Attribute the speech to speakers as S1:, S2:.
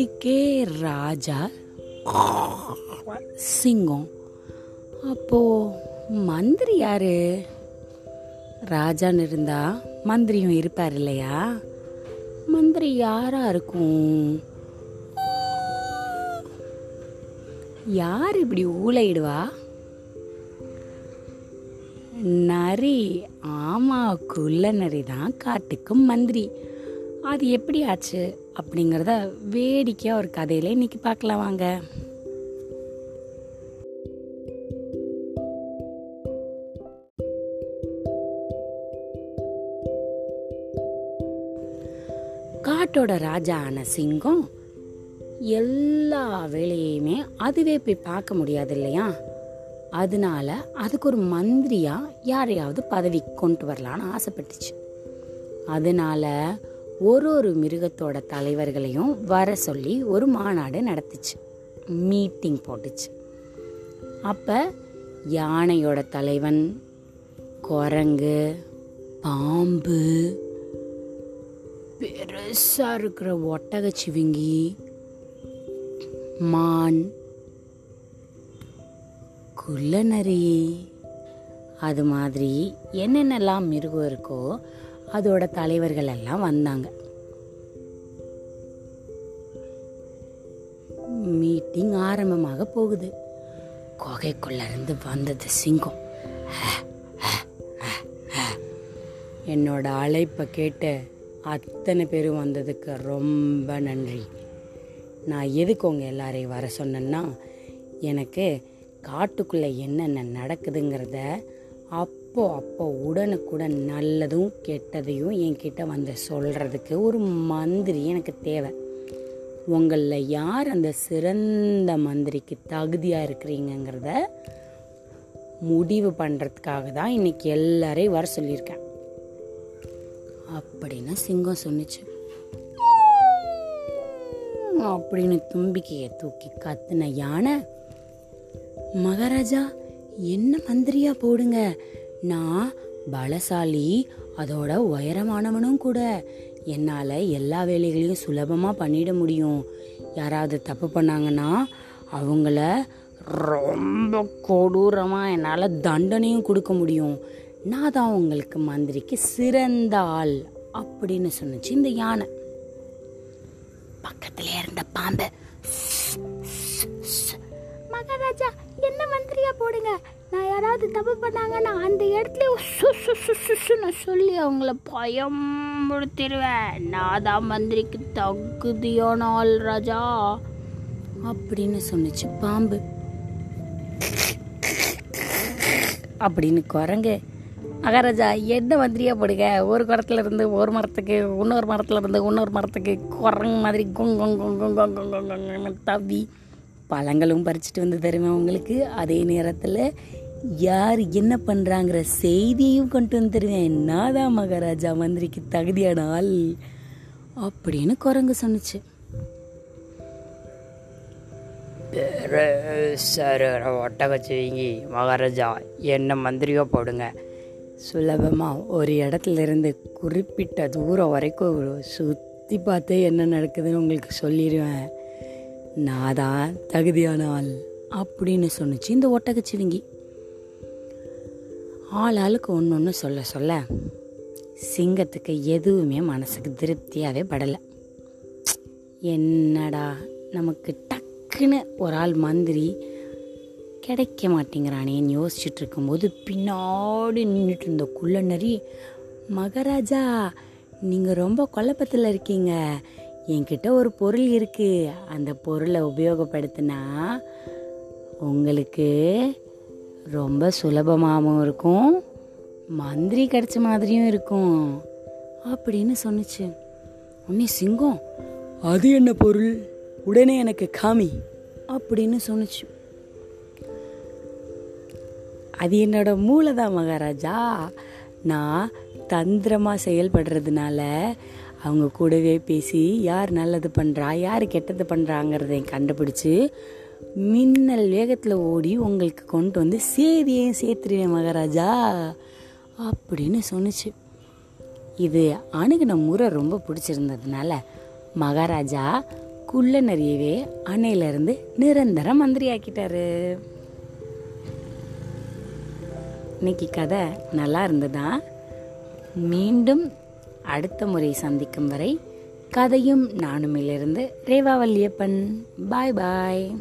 S1: வீட்டுக்கே ராஜா. சிங்கம். அப்போ மந்திரி யாரு? ராஜான்னு இருந்தா மந்திரியும் இருப்பார் இல்லையா? மந்திரி யாரா இருக்கும்? யார் இப்படி ஊழையிடுவா? நரி ஆமா குள்ள நரி தான் காட்டுக்கும் மந்திரி. அது எப்படி ஆச்சு? அப்படிங்கிறத வேடிக்கையாக ஒரு கதையில இன்னைக்கு பார்க்கலாம் வாங்க. காட்டோட ராஜா ஆன சிங்கம் எல்லா வேலையுமே அதுவே போய் பார்க்க முடியாது இல்லையா? அதனால அதுக்கு ஒரு மந்திரியாக யாரையாவது பதவி கொண்டு வரலான்னு ஆசைப்பட்டுச்சு. அதனால ஒரு ஒரு மிருகத்தோட தலைவர்களையும் வர சொல்லி ஒரு மாநாடு நடத்துச்சு. மீட்டிங் போட்டுச்சு. அப்போ யானையோட தலைவன் குரங்கு பாம்பு பெருசாக இருக்கிற ஒட்டகச்சிவிங்கி மான் குள்ளநரி அது மாதிரி என்னென்னலாம் மிருகம் இருக்கோ அதோட தலைவர்கள் எல்லாம் வந்தாங்க. மீட்டிங் ஆரம்பமாக போகுது. குகைக்குள்ளேருந்து வந்தது சிங்கம். என்னோட அழைப்பை கேட்டு அத்தனை பேரும் வந்ததுக்கு ரொம்ப நன்றி. நான் எதுக்கு உங்கள் எல்லாரையும் வர சொன்னேன்னா எனக்கு காட்டுக்குள்ளே என்னென்ன நடக்குதுங்கிறத அப்போ அப்போ உடனுக்குடன் நல்லதும் கெட்டதையும் என்கிட்ட வந்து சொல்கிறதுக்கு ஒரு மந்திரி எனக்கு தேவை. உங்களில் யார் அந்த சிறந்த மந்திரிக்கு தகுதியாக இருக்கிறீங்கங்கிறத முடிவு பண்ணுறதுக்காக தான் இன்னைக்கு எல்லாரையும் வர சொல்லியிருக்கேன். அப்படின்னு சிங்கம் சொன்னுச்சு. அப்படின்னு தும்பிக்கையை தூக்கி கத்துன யானை மகாராஜா என்ன மந்திரியா போடுங்க? நான் பலசாலி அதோட உயரமானவனும் கூட. என்னால் எல்லா வேலைகளையும் சுலபமாக பண்ணிட முடியும். யாராவது தப்பு பண்ணாங்கன்னா அவங்கள ரொம்ப கொடூரமாக என்னால் தண்டனையும் கொடுக்க முடியும். நான் தான் உங்களுக்கு மந்திரிக்கு சிறந்த ஆள் அப்படின்னு சொன்னிச்சு இந்த யானை. பக்கத்துல இருந்த பாம்பு மகாராஜா என்ன மந்திரியா போடுங்க? நான் யாராவது தப்பு பண்ணாங்கன்னா அந்த இடத்துல நான் சொல்லி அவங்கள பயம்படுத்திடுவேன் நான் தான் மந்திரிக்கு தகுதியான ஆள் ராஜா. அப்படின்னு சொன்னிச்சு பாம்பு. அப்படின்னு குரங்கு. மகாராஜா என்ன மந்திரியா போடுங்க? ஒரு குரத்துல இருந்து ஒரு மரத்துக்கு இன்னொரு மரத்துல இருந்து இன்னொரு மரத்துக்கு குரங்கு மாதிரி கொங் தவி. பழங்களும் பறிச்சுட்டு வந்து தருவேன் உங்களுக்கு? அதே நேரத்தில் யார் என்ன பண்ணுறாங்கிற செய்தியும் கொண்டு வந்து தருவேன். நான் தான் மகாராஜா மந்திரிக்கு தகுதியான ஆள் அப்படின்னு குரங்கு சொன்னிச்சு.
S2: சார் ஒட்டகச்சிவிங்கி மகாராஜா என்ன மந்திரியோ போடுங்க.
S1: சுலபமாக ஒரு இடத்துல இருந்து குறிப்பிட்ட தூரம் வரைக்கும் சுற்றி பார்த்து என்ன நடக்குதுன்னு உங்களுக்கு சொல்லிடுவேன். நான் தான் தகுதியான ஆள் அப்படின்னு சொன்னிச்சு. இந்த ஒட்டகச்சிவிங்கி ஆள் ஆளுக்கு ஒன்று ஒன்று சொல்ல சொல்ல சிங்கத்துக்கு எதுவுமே மனசுக்கு திருப்தியாகவே படலை. என்னடா நமக்கு டக்குன்னு ஒரு ஆள் மந்திரி கிடைக்க மாட்டேங்கிறானேன்னு யோசிச்சுட்டு இருக்கும்போது பின்னாடி நின்றுட்டு இருந்த குள்ள நரி மகாராஜா நீங்கள் ரொம்ப குழப்பத்தில் இருக்கீங்க. என்கிட்ட ஒரு பொருள் இருக்கு. அந்த பொருளை உபயோகப்படுத்தினா உங்களுக்கு ரொம்ப சுலபமாகவும் இருக்கும். மந்திரி கிடைச்ச மாதிரியும் இருக்கும். அப்படின்னு சொன்னுச்சு. உடனே சிங்கம். அது என்ன பொருள்? உடனே எனக்கு காமி. அப்படின்னு சொன்னுச்சு. அது என்னோட மூளை தான் மகாராஜா. நான் தந்திரமாக செயல்படுறதுனால அவங்க கூடவே பேசி யார் நல்லது பண்ணுறா யார் கெட்டது பண்ணுறாங்கிறத கண்டுபிடிச்சி மின்னல் வேகத்தில் ஓடி உங்களுக்கு கொண்டு வந்து சேதியையும் சேர்த்துருவேன் மகாராஜா அப்படின்னு சொன்னுச்சு. இது அணுகுன முறை ரொம்ப பிடிச்சிருந்ததுனால மகாராஜா குள்ள நிறையவே அணையிலிருந்து நிரந்தர மந்திரியாக்கிட்டாரு. இன்னைக்கு கதை நல்லா இருந்ததா? மீண்டும் அடுத்த முறை சந்திக்கும் வரை கதையும் நானுமிலிருந்து ரேவா வல்லியப்பன். பாய் பாய்.